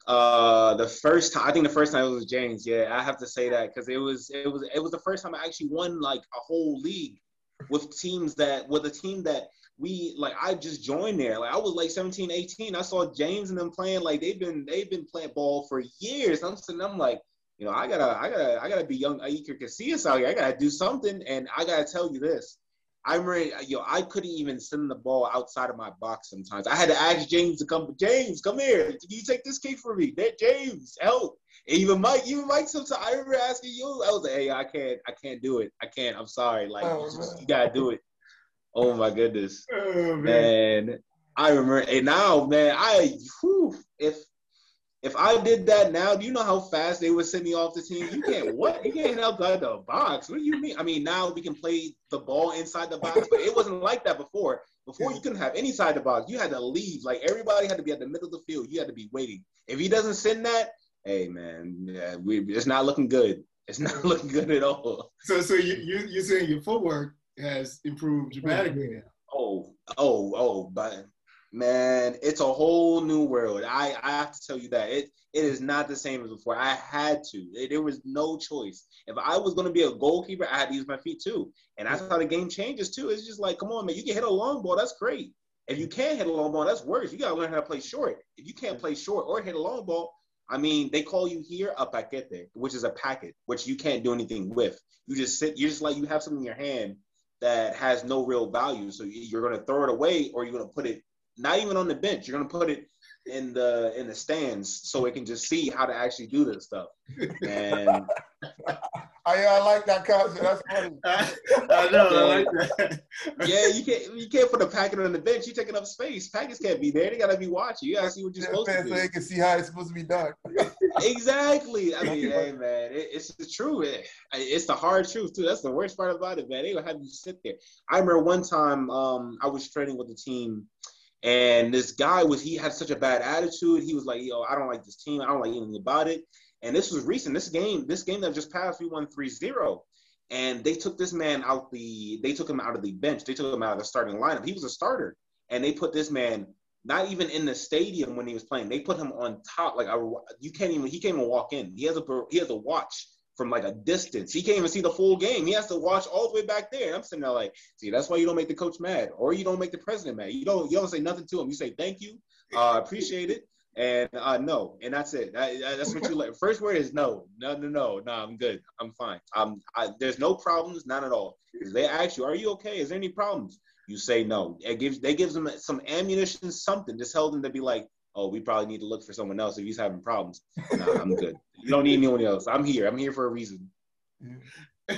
S3: Uh, the first time, I think the first time it was James. Yeah, I have to say that because it was it was it was the first time I actually won like a whole league with teams that with a team that we like I just joined there. Like I was like 17, 18. I saw James and them playing like they've been they've been playing ball for years. I'm sitting, I'm like, you know, I gotta I gotta I gotta be young Iker Casillas out here. I gotta do something. And I gotta tell you this. I'm ready. Yo, I couldn't even send the ball outside of my box sometimes. I had to ask James to come. James, come here. Can you take this kick for me? That James, help. And even Mike, even Mike. Sometimes I remember asking you. I was like, hey, I can't, I can't do it. I can't. I'm sorry. Like, oh, you, just, you, gotta do it. Oh my goodness. Oh, man. And I remember. And now, man, I, whew, if if I did that now, do you know how fast they would send me off the team? You can't what? You can't help outside the box. What do you mean? I mean, now we can play the ball inside the box, but it wasn't like that before. Before you couldn't have any side the box. You had to leave. Like everybody had to be at the middle of the field. You had to be waiting. If he doesn't send that, hey man, yeah, we, it's not looking good. It's not looking good at all.
S1: So, so you you you're saying your footwork has improved dramatically
S3: Oh, oh, oh, but man, it's a whole new world. I, I have to tell you that it it is not the same as before. I had to. It, there was no choice. If I was going to be a goalkeeper, I had to use my feet too. And that's how the game changes too. It's just like, come on, man, you can hit a long ball. That's great. If you can't hit a long ball, that's worse. You got to learn how to play short. If you can't play short or hit a long ball, I mean, they call you here a paquete, which is a packet, which you can't do anything with. You just sit. You're just like you have something in your hand that has no real value. So you're going to throw it away, or you're going to put it not even on the bench. You're gonna put it in the in the stands so it can just see how to actually do this stuff. And
S2: I, I like that concept. That's funny.
S1: I know. I like that.
S3: yeah, you can't you can't put a packet on the bench. You're taking up space. Packets can't be there. They gotta be watching. You gotta see what you're supposed to do.
S2: So they can see how it's supposed to be done.
S3: exactly. I mean, hey man, it, it's the truth. It, it's the hard truth too. That's the worst part about it, man. They will have you sit there. I remember one time um, I was training with the team and this guy was he had such a bad attitude. He was like, "Yo, I don't like this team. I don't like anything about it." And this was recent. This game, this game that just passed, we won 3-0. And they took this man out the they took him out of the bench. They took him out of the starting lineup. He was a starter. And they put this man not even in the stadium when he was playing. They put him on top, like I, you can't even. He can't even walk in. He has a he has a watch from like a distance. He can't even see the full game. He has to watch all the way back there. I'm sitting there like, see, that's why you don't make the coach mad, or you don't make the president mad. You don't you don't say nothing to him. You say thank you, uh, appreciate it, and uh, no, and that's it. That, that's what you like. First word is no, no, no, no, no. I'm good. I'm fine. Um, I, there's no problems, not at all. They ask you, are you okay? Is there any problems? You say no. It gives they gives them some ammunition, something to tell them to be like, oh, we probably need to look for someone else if he's having problems. Nah, I'm good. You don't need anyone else. I'm here. I'm here for a reason.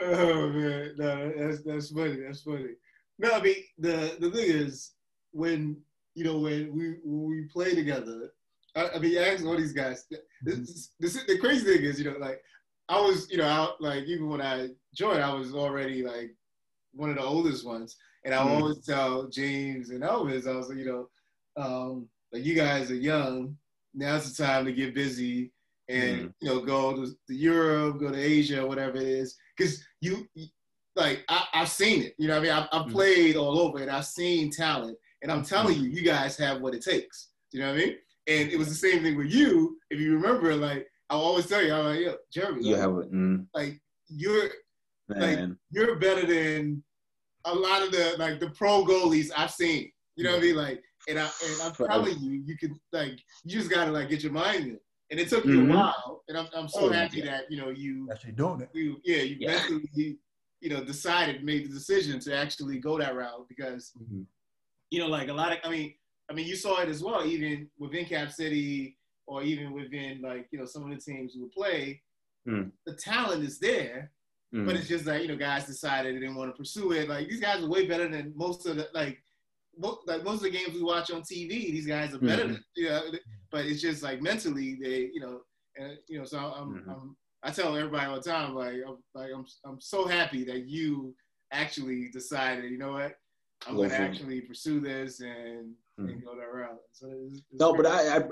S1: oh man, no, that's that's funny. That's funny. No, I mean the the thing is when you know when we when we play together. I, I mean, you ask all these guys. This, this, the crazy thing is, you know, like I was, you know, out like even when I joined, I was already like one of the oldest ones, and I mm. always tell James and Elvis, I was like, you know, um, like you guys are young. Now's the time to get busy and mm. you know go to, to, Europe, go to Asia, whatever it is, because you like I, have seen it. You know, I mean, I've, I've mm. played all over and I've seen talent, and I'm telling mm. you, you guys have what it takes. You know what I mean? And it was the same thing with you. If you remember, like I always tell you, I'm like, yo, Jeremy,
S3: you like, have it. Mm.
S1: Like you're Man. like you're better than a lot of the like the pro goalies I've seen. You know what I mean? Like and I and I'm telling you, you can like you just gotta like get your mind in. And it took you mm-hmm. a while, and I'm, I'm so oh, happy yeah. that you know you
S2: actually doing it.
S1: You, yeah, you yeah. mentally you know decided, made the decision to actually go that route because mm-hmm. you know like a lot of I mean I mean you saw it as well even within Cap City or even within like you know some of the teams who would play, mm. the talent is there. Mm. But it's just like you know, guys decided they didn't want to pursue it. Like these guys are way better than most of the like like most of the games we watch on TV, these guys are better mm-hmm. than you know. But it's just like mentally, they you know, and you know. So I'm, mm-hmm. I'm I tell everybody all the time, like I'm like I'm I'm so happy that you actually decided, you know what, I'm going to actually pursue this and, mm-hmm. and go that route. So it's,
S3: it's no, great. but I, I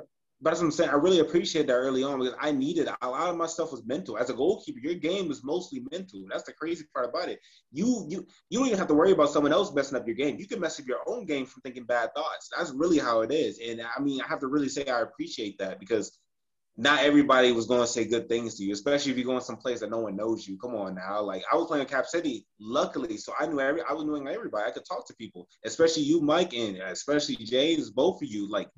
S3: but what I'm saying. I really appreciate that early on because I needed a lot of my stuff was mental. As a goalkeeper, your game is mostly mental. That's the crazy part about it. You you you don't even have to worry about someone else messing up your game. You can mess up your own game from thinking bad thoughts. That's really how it is. And I mean, I have to really say I appreciate that because not everybody was going to say good things to you, especially if you're going someplace that no one knows you. Come on now, like I was playing Cap City, luckily, so I knew every I was knowing everybody. I could talk to people, especially you, Mike, and especially James, both of you. Like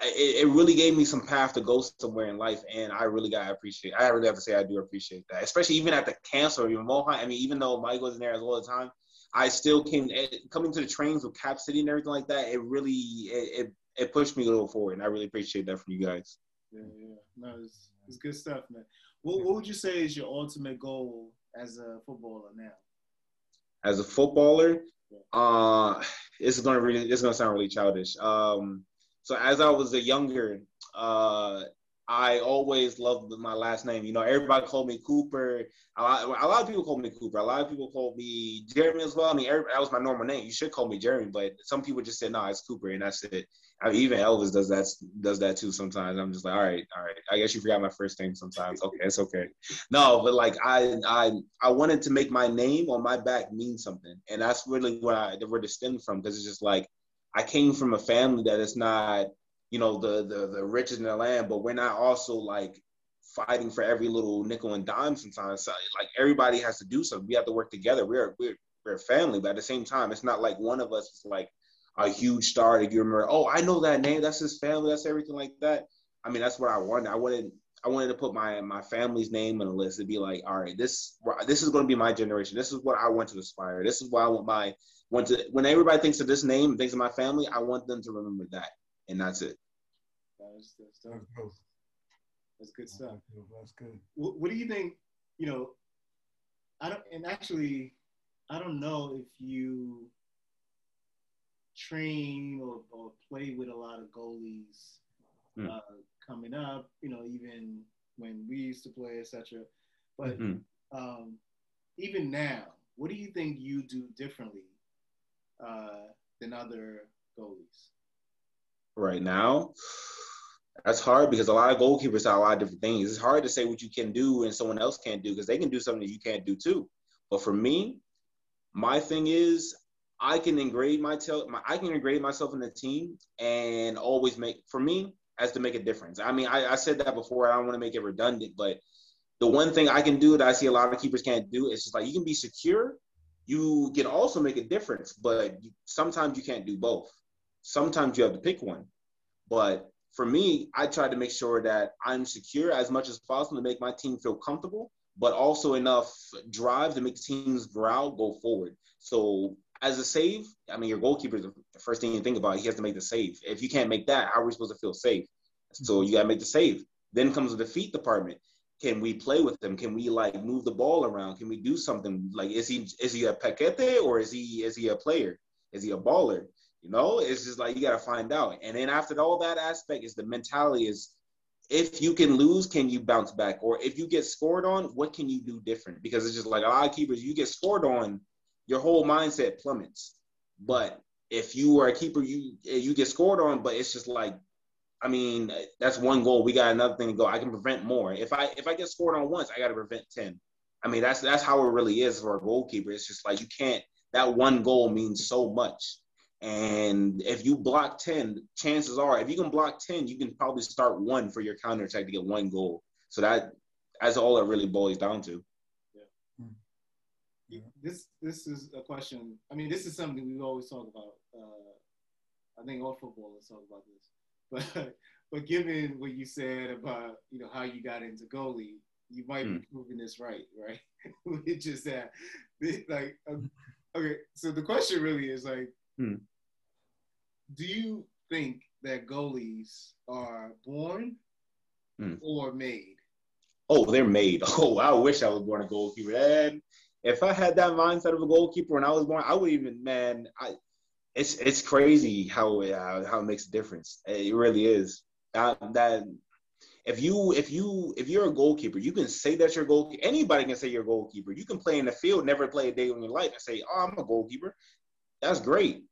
S3: it, it, really gave me some path to go somewhere in life, and I really got to appreciate. I really have to say I do appreciate that, especially even at the cancer or even Mohawk. I mean, even though Mike wasn't there all the time, I still came coming to the trains with Cap City and everything like that. It really it, it, it pushed me a little forward, and I really appreciate that from you guys.
S1: Yeah, yeah, no, it's, it's good stuff, man. What what would you say is your ultimate goal as a footballer now?
S3: As a footballer, uh, it's gonna really it's gonna sound really childish. Um, so as I was a younger, uh, I always loved my last name. You know, everybody called me Cooper. A lot, a lot of people called me Cooper. A lot of people called me Jeremy as well. I mean, that was my normal name. You should call me Jeremy, but some people just said, "No, it's Cooper," and that's it. I mean, even Elvis does that does that too sometimes. I'm just like, all right, all right. I guess you forgot my first name sometimes. Okay, it's okay. No, but like I I I wanted to make my name on my back mean something, and that's really where I where to stem from because it's just like I came from a family that is not, you know, the the the richest in the land, but we're not also like fighting for every little nickel and dime sometimes. So, like everybody has to do something. We have to work together. We're we're we're a family, but at the same time, it's not like one of us is like a huge star to give remember, oh, I know that name, that's his family, that's everything like that. I mean, that's what I wanted. I wanted I wanted to put my my family's name on the list to be like, all right, this this is going to be my generation. This is what I want to aspire. This is what I want my when to when everybody thinks of this name, thinks of my family, I want them to remember that, and that's it.
S1: That's, that's, that's, that's good stuff. That's good. What, what do you think? You know, I don't, and actually, I don't know if you train or, or play with a lot of goalies mm. uh, coming up. You know, even when we used to play, etc. But mm-hmm. um, even now, what do you think you do differently uh, than other goalies?
S3: Right now, that's hard because a lot of goalkeepers have a lot of different things. It's hard to say what you can do and someone else can't do because they can do something that you can't do too. But for me, my thing is I can engrade my, tel- my I can engrade myself in the team and always make for me as to make a difference. I mean, I, I said that before. I don't want to make it redundant, but the one thing I can do that I see a lot of keepers can't do is just like you can be secure. You can also make a difference, but you, sometimes you can't do both. Sometimes you have to pick one. But for me, I try to make sure that I'm secure as much as possible to make my team feel comfortable, but also enough drive to make the teams growl, go forward. So as a save, I mean, your goalkeeper is the first thing you think about. He has to make the save. If you can't make that, how are we supposed to feel safe? So you got to make the save. Then comes the defeat department. Can we play with him? Can we like move the ball around? Can we do something? Like, is he is he a paquete or is he is he a player? Is he a baller? You know, it's just like you got to find out. And then after all that aspect is the mentality is if you can lose, can you bounce back? Or if you get scored on, what can you do different? Because it's just like a lot of keepers, you get scored on, your whole mindset plummets. But if you are a keeper, you you get scored on, but it's just like, I mean, that's one goal. We got another thing to go. I can prevent more. If I if I get scored on once, I got to prevent ten. I mean, that's that's how it really is for a goalkeeper. It's just like you can't. That one goal means so much. And if you block 10, chances are if you can block 10, you can probably start one for your counter attack to get one goal. So that that's all it really boils down to.
S1: Yeah. This this is a question. I mean, this is something we always talk about. Uh, I think all footballers talk about this. But but given what you said about you know how you got into goalie, you might mm. be hmm. proving this right, right? Which is that like um, okay. So the question really is like. Mm do you think that goalies are born mm. or made?
S3: Oh, they're made. Oh, I wish I was born a goalkeeper. And if I had that mindset of a goalkeeper when I was born, I would even man. I it's it's crazy how uh, how it makes a difference. It really is. That that if you if you if you're a goalkeeper, you can say that you're goalkeeper. Anybody can say you're a goalkeeper. You can play in the field, never play a day in your life, and say, "Oh, I'm a goalkeeper." That's great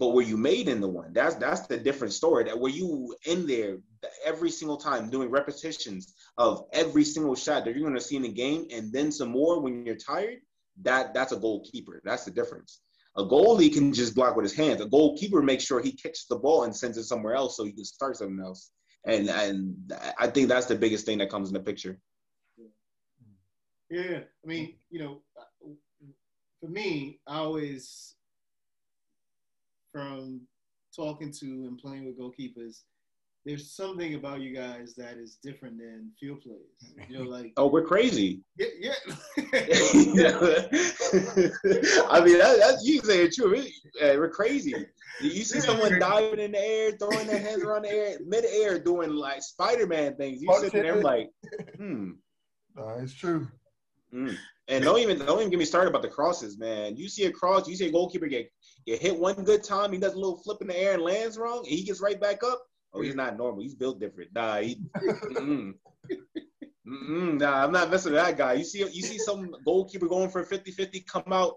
S3: but were you made in the one? That's that's the different story. That were you in there every single time doing repetitions of every single shot that you're going to see in the game, and then some more when you're tired. That that's a goalkeeper. That's the difference. A goalie can just block with his hands. A goalkeeper makes sure he kicks the ball and sends it somewhere else so he can start something else. And and I think that's the biggest thing that comes in the picture.
S1: Yeah, I mean, you know, for me, I always from talking to and playing with goalkeepers, there's something about you guys that is different than field players. You know, like
S3: oh, we're crazy.
S1: Yeah, yeah.
S3: I mean, that, that's you say it true. we're crazy. You see someone diving in the air, throwing their hands around the air, mid-air, doing like Spider-Man things. You sitting there like, hmm.
S2: Uh, it's true.
S3: Mm. And don't even don't even get me started about the crosses, man. You see a cross, you see a goalkeeper get get hit one good time, he does a little flip in the air and lands wrong, and he gets right back up. Oh, he's not normal. He's built different. Nah, he, mm-mm. Mm-mm, nah, I'm not messing with that guy. You see, you see some goalkeeper going for 50-50, come out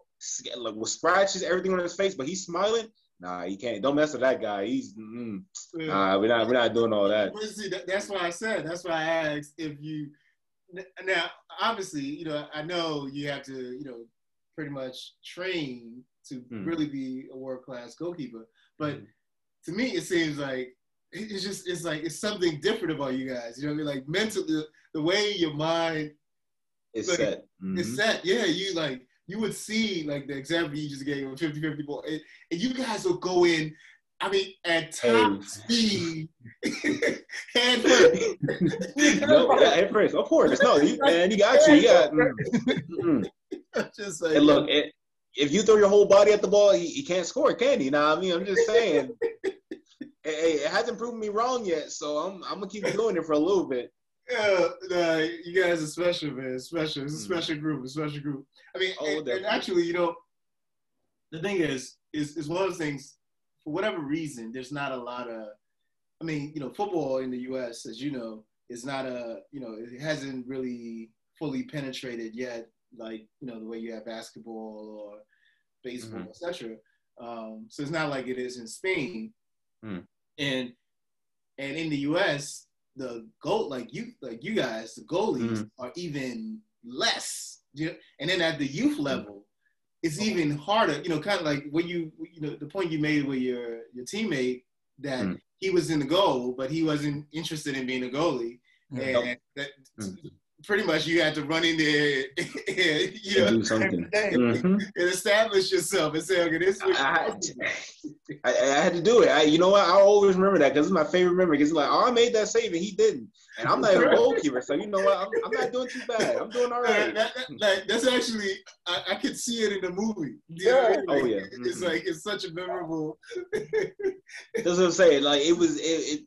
S3: like, with scratches, everything on his face, but he's smiling. Nah, he can't. Don't mess with that guy. He's mm, nah. We're not. We're not doing all that.
S1: See, that's why I said. That's why I asked if you. Now, obviously, you know, I know you have to, you know, pretty much train to mm. really be a world class goalkeeper. But mm. to me, it seems like it's just it's like it's something different about you guys. You know what I mean? Like mentally, the, the way your mind
S3: is like, set.
S1: Mm-hmm. It's set. Yeah, you like you would see like the example you just gave of 50 50 ball, and, and you guys will go in. I mean, at top hey. speed, hand first.
S3: no, yeah, hand first, of course. No, you, man, you got you. Yeah. Mm. just like, and look, it, if you throw your whole body at the ball, he, he can't score, can he? Now, I mean, I'm just saying. hey, it hasn't proven me wrong yet, so I'm I'm gonna keep doing it for a little bit.
S1: Yeah, nah, you guys are special, man. Special. It's a hmm. special group. A special group. I mean, oh, and, and, actually, you know, the thing is, is is one of those things. For whatever reason, there's not a lot of. I mean, you know, football in the U.S., as you know, is not a. You know, it hasn't really fully penetrated yet like you know the way you have basketball or baseball, mm-hmm. etc. Um, so it's not like it is in Spain, mm. And and in the U.S. the goal like you like you guys the goalies mm. are even less. You know? And then at the youth level, it's even harder. You know, kind of like when you you know the point you made with your your teammate that mm. he was in the goal, but he wasn't interested in being a goalie, and that, mm pretty much you had to run in there and, you know, do something mm-hmm. and establish yourself and say, okay, this is I,
S3: I, I, had to do it. I, you know what? I always remember that because it's my favorite memory. Because like, oh, I made that save and he didn't, and I'm not even a goalkeeper, so you know what? I'm, I'm, not doing too bad. I'm doing all right.
S1: That, that, that, that's actually I, I could see it in the movie. yeah. Like, oh yeah. Mm-hmm. It's like it's such a memorable.
S3: that's what I'm saying. Like it was. It, it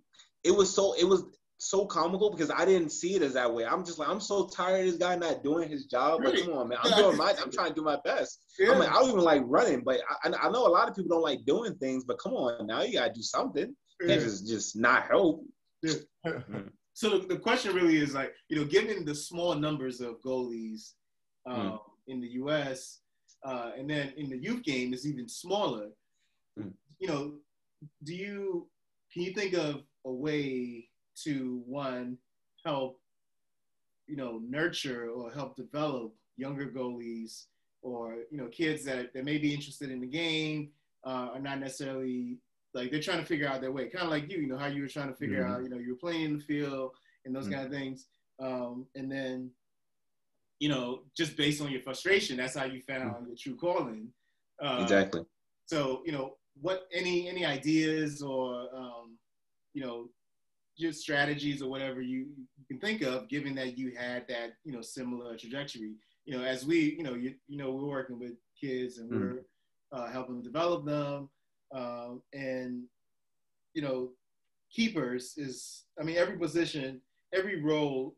S3: it was so it was so comical because I didn't see it as that way. I'm just like, I'm so tired of this guy not doing his job. Like, come on, man. I'm doing my, I'm trying to do my best. Yeah. I'm like, I don't even like running, but I, I know a lot of people don't like doing things, but come on, now you gotta do something. Yeah. And just, just not help. Yeah.
S1: Mm. so the, the question really is like, you know, given the small numbers of goalies um, mm. in the U.S. Uh, and then in the youth game is even smaller. Mm. You know, do you can you think of a way to one help you know nurture or help develop younger goalies or you know kids that, that may be interested in the game uh, are not necessarily like they're trying to figure out their way kind of like you you know how you were trying to figure mm-hmm. out you know you were playing in the field and those mm-hmm. kind of things um, and then you know just based on your frustration that's how you found mm-hmm. your true calling
S3: uh, exactly
S1: so you know what any any ideas or um, you know just strategies or whatever you, you can think of, given that you had that you know similar trajectory. You know, as we you know you you know we're working with kids and mm we're uh, helping develop them, um, and you know, keepers is I mean every position, every role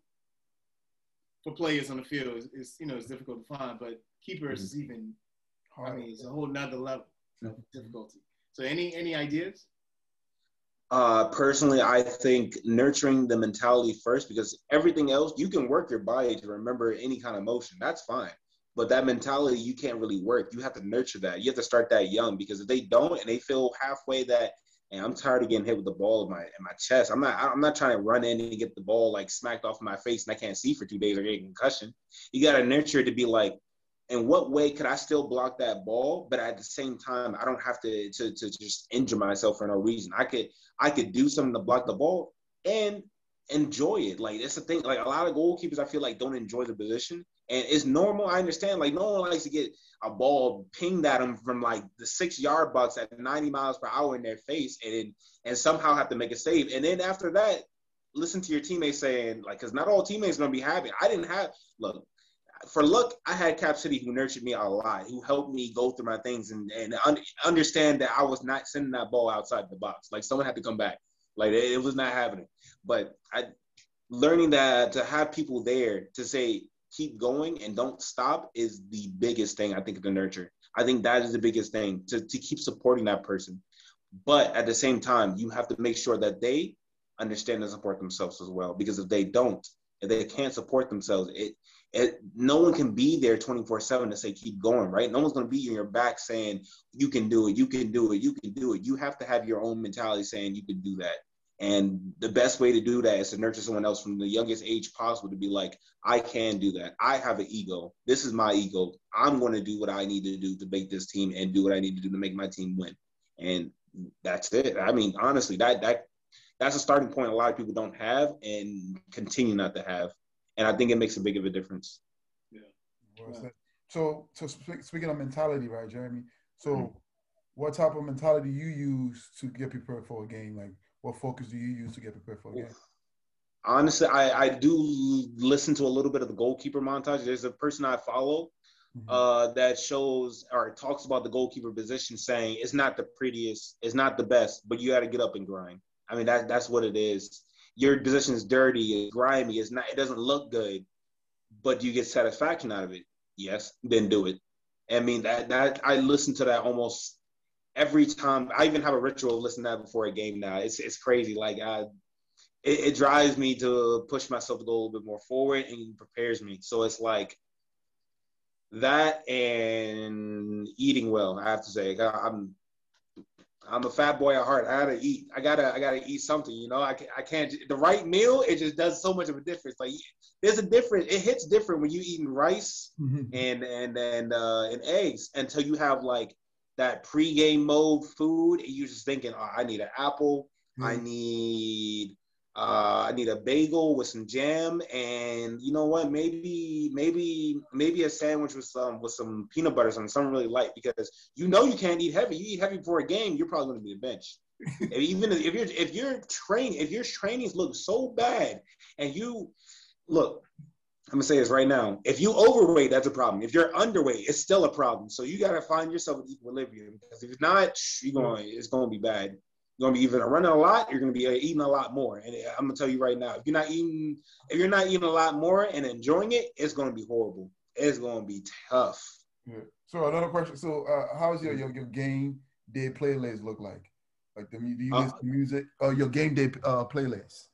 S1: for players on the field is, is you know is difficult to find, but keepers is even I mean it's a whole nother level of difficulty. So any any ideas?
S3: Uh, personally, I think nurturing the mentality first because everything else you can work your body to remember any kind of motion. That's fine. But that mentality you can't really work. You have to nurture that. You have to start that young because if they don't and they feel halfway that and I'm tired of getting hit with the ball in my in my chest. I'm not I'm not trying to run in and get the ball like smacked off my face and I can't see for two days or get a concussion. You gotta nurture it to be like, in what way could I still block that ball, but at the same time, I don't have to, to, to just injure myself for no reason. I could I could do something to block the ball and enjoy it. Like that's the thing. Like a lot of goalkeepers, I feel like don't enjoy the position, and it's normal. I understand. Like no one likes to get a ball pinged at them from like the six yard box at 90 miles per hour in their face, and and somehow have to make a save. And then after that, listen to your teammates saying like, because not all teammates gonna be happy. I didn't have look for luck, I had Cap City who nurtured me a lot, who helped me go through my things and, and un- understand that I was not sending that ball outside the box. Like someone had to come back. Like it, it was not happening. But I learning that to have people there to say keep going and don't stop is the biggest thing I think to nurture. I think that is the biggest thing to, to keep supporting that person. But at the same time, you have to make sure that they understand and support themselves as well. Because if they don't, if they can't support themselves, it it, no one can be there 24 7 to say keep going right? No one's going to be in your back saying you can do it you can do it you can do it. You have to have your own mentality saying you can do that. And the best way to do that is to nurture someone else from the youngest age possible to be like i can do that. I have an ego. This is my ego. I'm going to do what i need to do to make this team and do what i need to do to make my team win. And that's it. I mean honestly that that that's a starting point a lot of people don't have and continue not to have and I think it makes a big of a difference.
S2: Yeah. So, so speaking of mentality, right, Jeremy? So, mm-hmm. what type of mentality you use to get prepared for a game? Like, what focus do you use to get prepared for a game?
S3: Honestly, I, I do listen to a little bit of the goalkeeper montage. There's a person I follow mm-hmm. uh, that shows or talks about the goalkeeper position, saying it's not the prettiest, it's not the best, but you got to get up and grind. I mean, that that's what it is your position is dirty, it's grimy, it's not, it doesn't look good, but you get satisfaction out of it. Yes, then do it. I mean that that I listen to that almost every time. I even have a ritual of listening to that before a game now. It's it's crazy. Like I, it, it drives me to push myself to go a little bit more forward and prepares me. So it's like that and eating well. I have to say, I'm I'm a fat boy at heart. I gotta eat. I gotta I gotta eat something. You know, I can't, I can't. The right meal, it just does so much of a difference. Like there's a difference. It hits different when you eating rice mm-hmm. and and and uh, and eggs until you have like that pre-game mode food. And you're just thinking, oh, I need an apple. Mm-hmm. I need uh, I need a bagel with some jam, and you know what? Maybe, maybe, maybe a sandwich with some with some peanut butter, something, something really light. Because you know you can't eat heavy. You eat heavy before a game, you're probably going to be a bench. even if you're if you're train if your trainings look so bad, and you look, I'm gonna say this right now. If you overweight, that's a problem. If you're underweight, it's still a problem. So you gotta find yourself an equilibrium. Because if not, you're going it's gonna be bad. You're gonna be either running a lot, you're gonna be uh, eating a lot more. And I'm gonna tell you right now, if you're not eating, if you're not eating a lot more and enjoying it, it's gonna be horrible. It's gonna be tough.
S2: Yeah. So another question. So uh, how's your, your your game day playlist look like? Like the do you uh, music? Uh, your game day uh, playlist.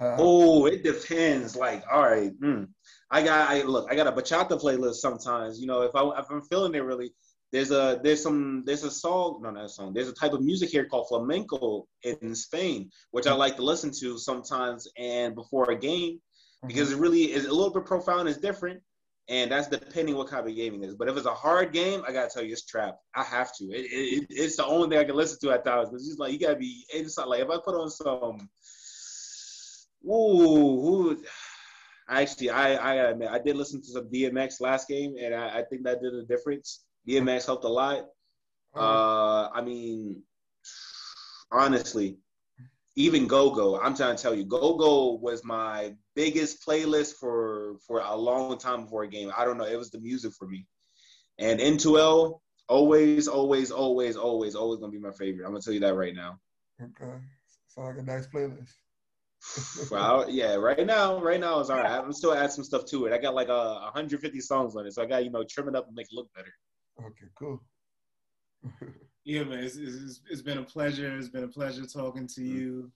S3: Uh, oh, it depends. Like, all right, mm, I got. I look. I got a bachata playlist sometimes. You know, if I if I'm feeling it really, there's a there's some there's a song no not a song there's a type of music here called flamenco in Spain which I like to listen to sometimes and before a game because mm-hmm. it really is a little bit profound it's different and that's depending what kind of gaming is. But if it's a hard game I gotta tell you it's trap I have to. It, it, it's the only thing I can listen to at times because it's like you gotta be it's not like if I put on some ooh, ooh actually I I admit I did listen to some DMX last game and I, I think that did a difference DMX helped a lot. Uh, I mean, honestly, even Go Go. I'm trying to tell you, Go Go was my biggest playlist for for a long time before a game. I don't know, it was the music for me. And N2L, always, always, always, always, always gonna be my favorite. I'm gonna tell you that right now.
S2: Okay, sound like a nice playlist.
S3: well, yeah, right now, right now is all right. I'm still add some stuff to it. I got like a 150 songs on it, so I got you know trim it up and make it look better.
S2: Okay, cool.
S1: yeah, man, it's, it's, it's been a pleasure. It's been a pleasure talking to mm-hmm. you.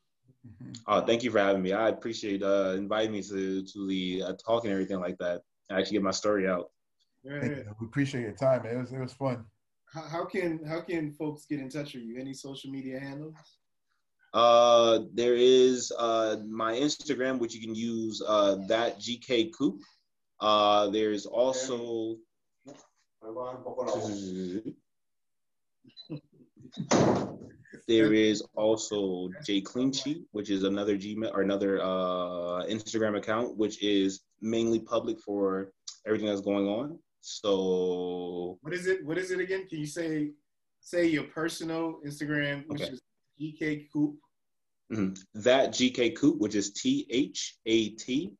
S3: Mm-hmm. Oh, thank you for having me. I appreciate uh, inviting me to to the uh, talk and everything like that. I actually get my story out.
S2: Yeah, yeah. We appreciate your time, man. It was it was fun.
S1: How, how, can how can folks get in touch with you? Any social media handles?
S3: Uh, there is uh my Instagram, which you can use uh that GK Coop. Uh, there's also there is also J Clean Sheet, which is another Gmail or another uh, Instagram account, which is mainly public for everything that's going on. So
S1: what is it? What is it again? Can you say say your personal Instagram, which okay. is GK Coop?
S3: Mm-hmm. That GK Coop, which is T H A T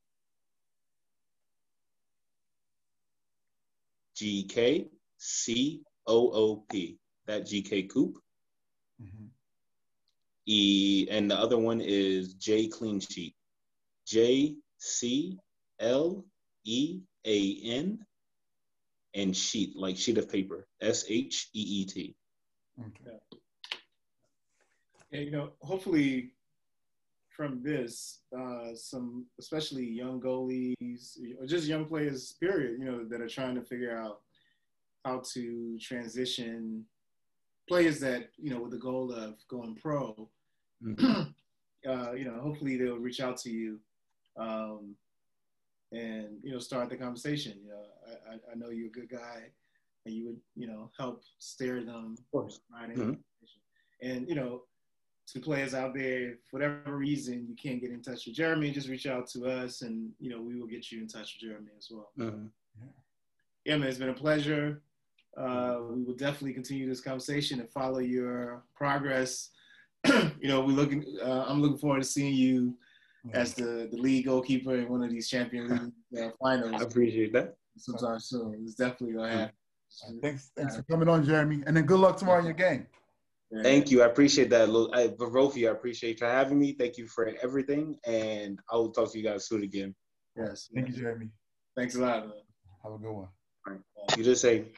S3: G K C O O P. That G K Coop. Mm-hmm. E and the other one is J Clean Sheet. J C L E A N and sheet like sheet of paper. S H E E T.
S1: Okay. And you know, hopefully from this, uh, some especially young goalies or just young players, period, you know, that are trying to figure out how to transition players that you know with the goal of going pro. Mm-hmm. uh, you know, hopefully they'll reach out to you, um, and you know, start the conversation. You know, I, I know you're a good guy, and you would you know help steer them. Of course. Right. Mm-hmm. And you know, to players out there, for whatever reason you can't get in touch with Jeremy, just reach out to us, and you know we will get you in touch with Jeremy as well. Mm-hmm. Yeah. yeah, man, it's been a pleasure. Uh, we will definitely continue this conversation and follow your progress. you know, we looking. Uh, I'm looking forward to seeing you as the, the lead goalkeeper in one of these champion league uh, finals.
S3: I appreciate that.
S1: Sometime soon. It's definitely gonna happen.
S2: Thanks, thanks for coming on, Jeremy, and then good luck tomorrow in your game.
S3: Thank you. I appreciate that. I, Varofi, I appreciate you having me. Thank you for everything. And I will talk to you guys soon again.
S2: Yes. Thank you, Jeremy.
S1: Thanks a lot. Man.
S2: Have a good one.
S3: You just say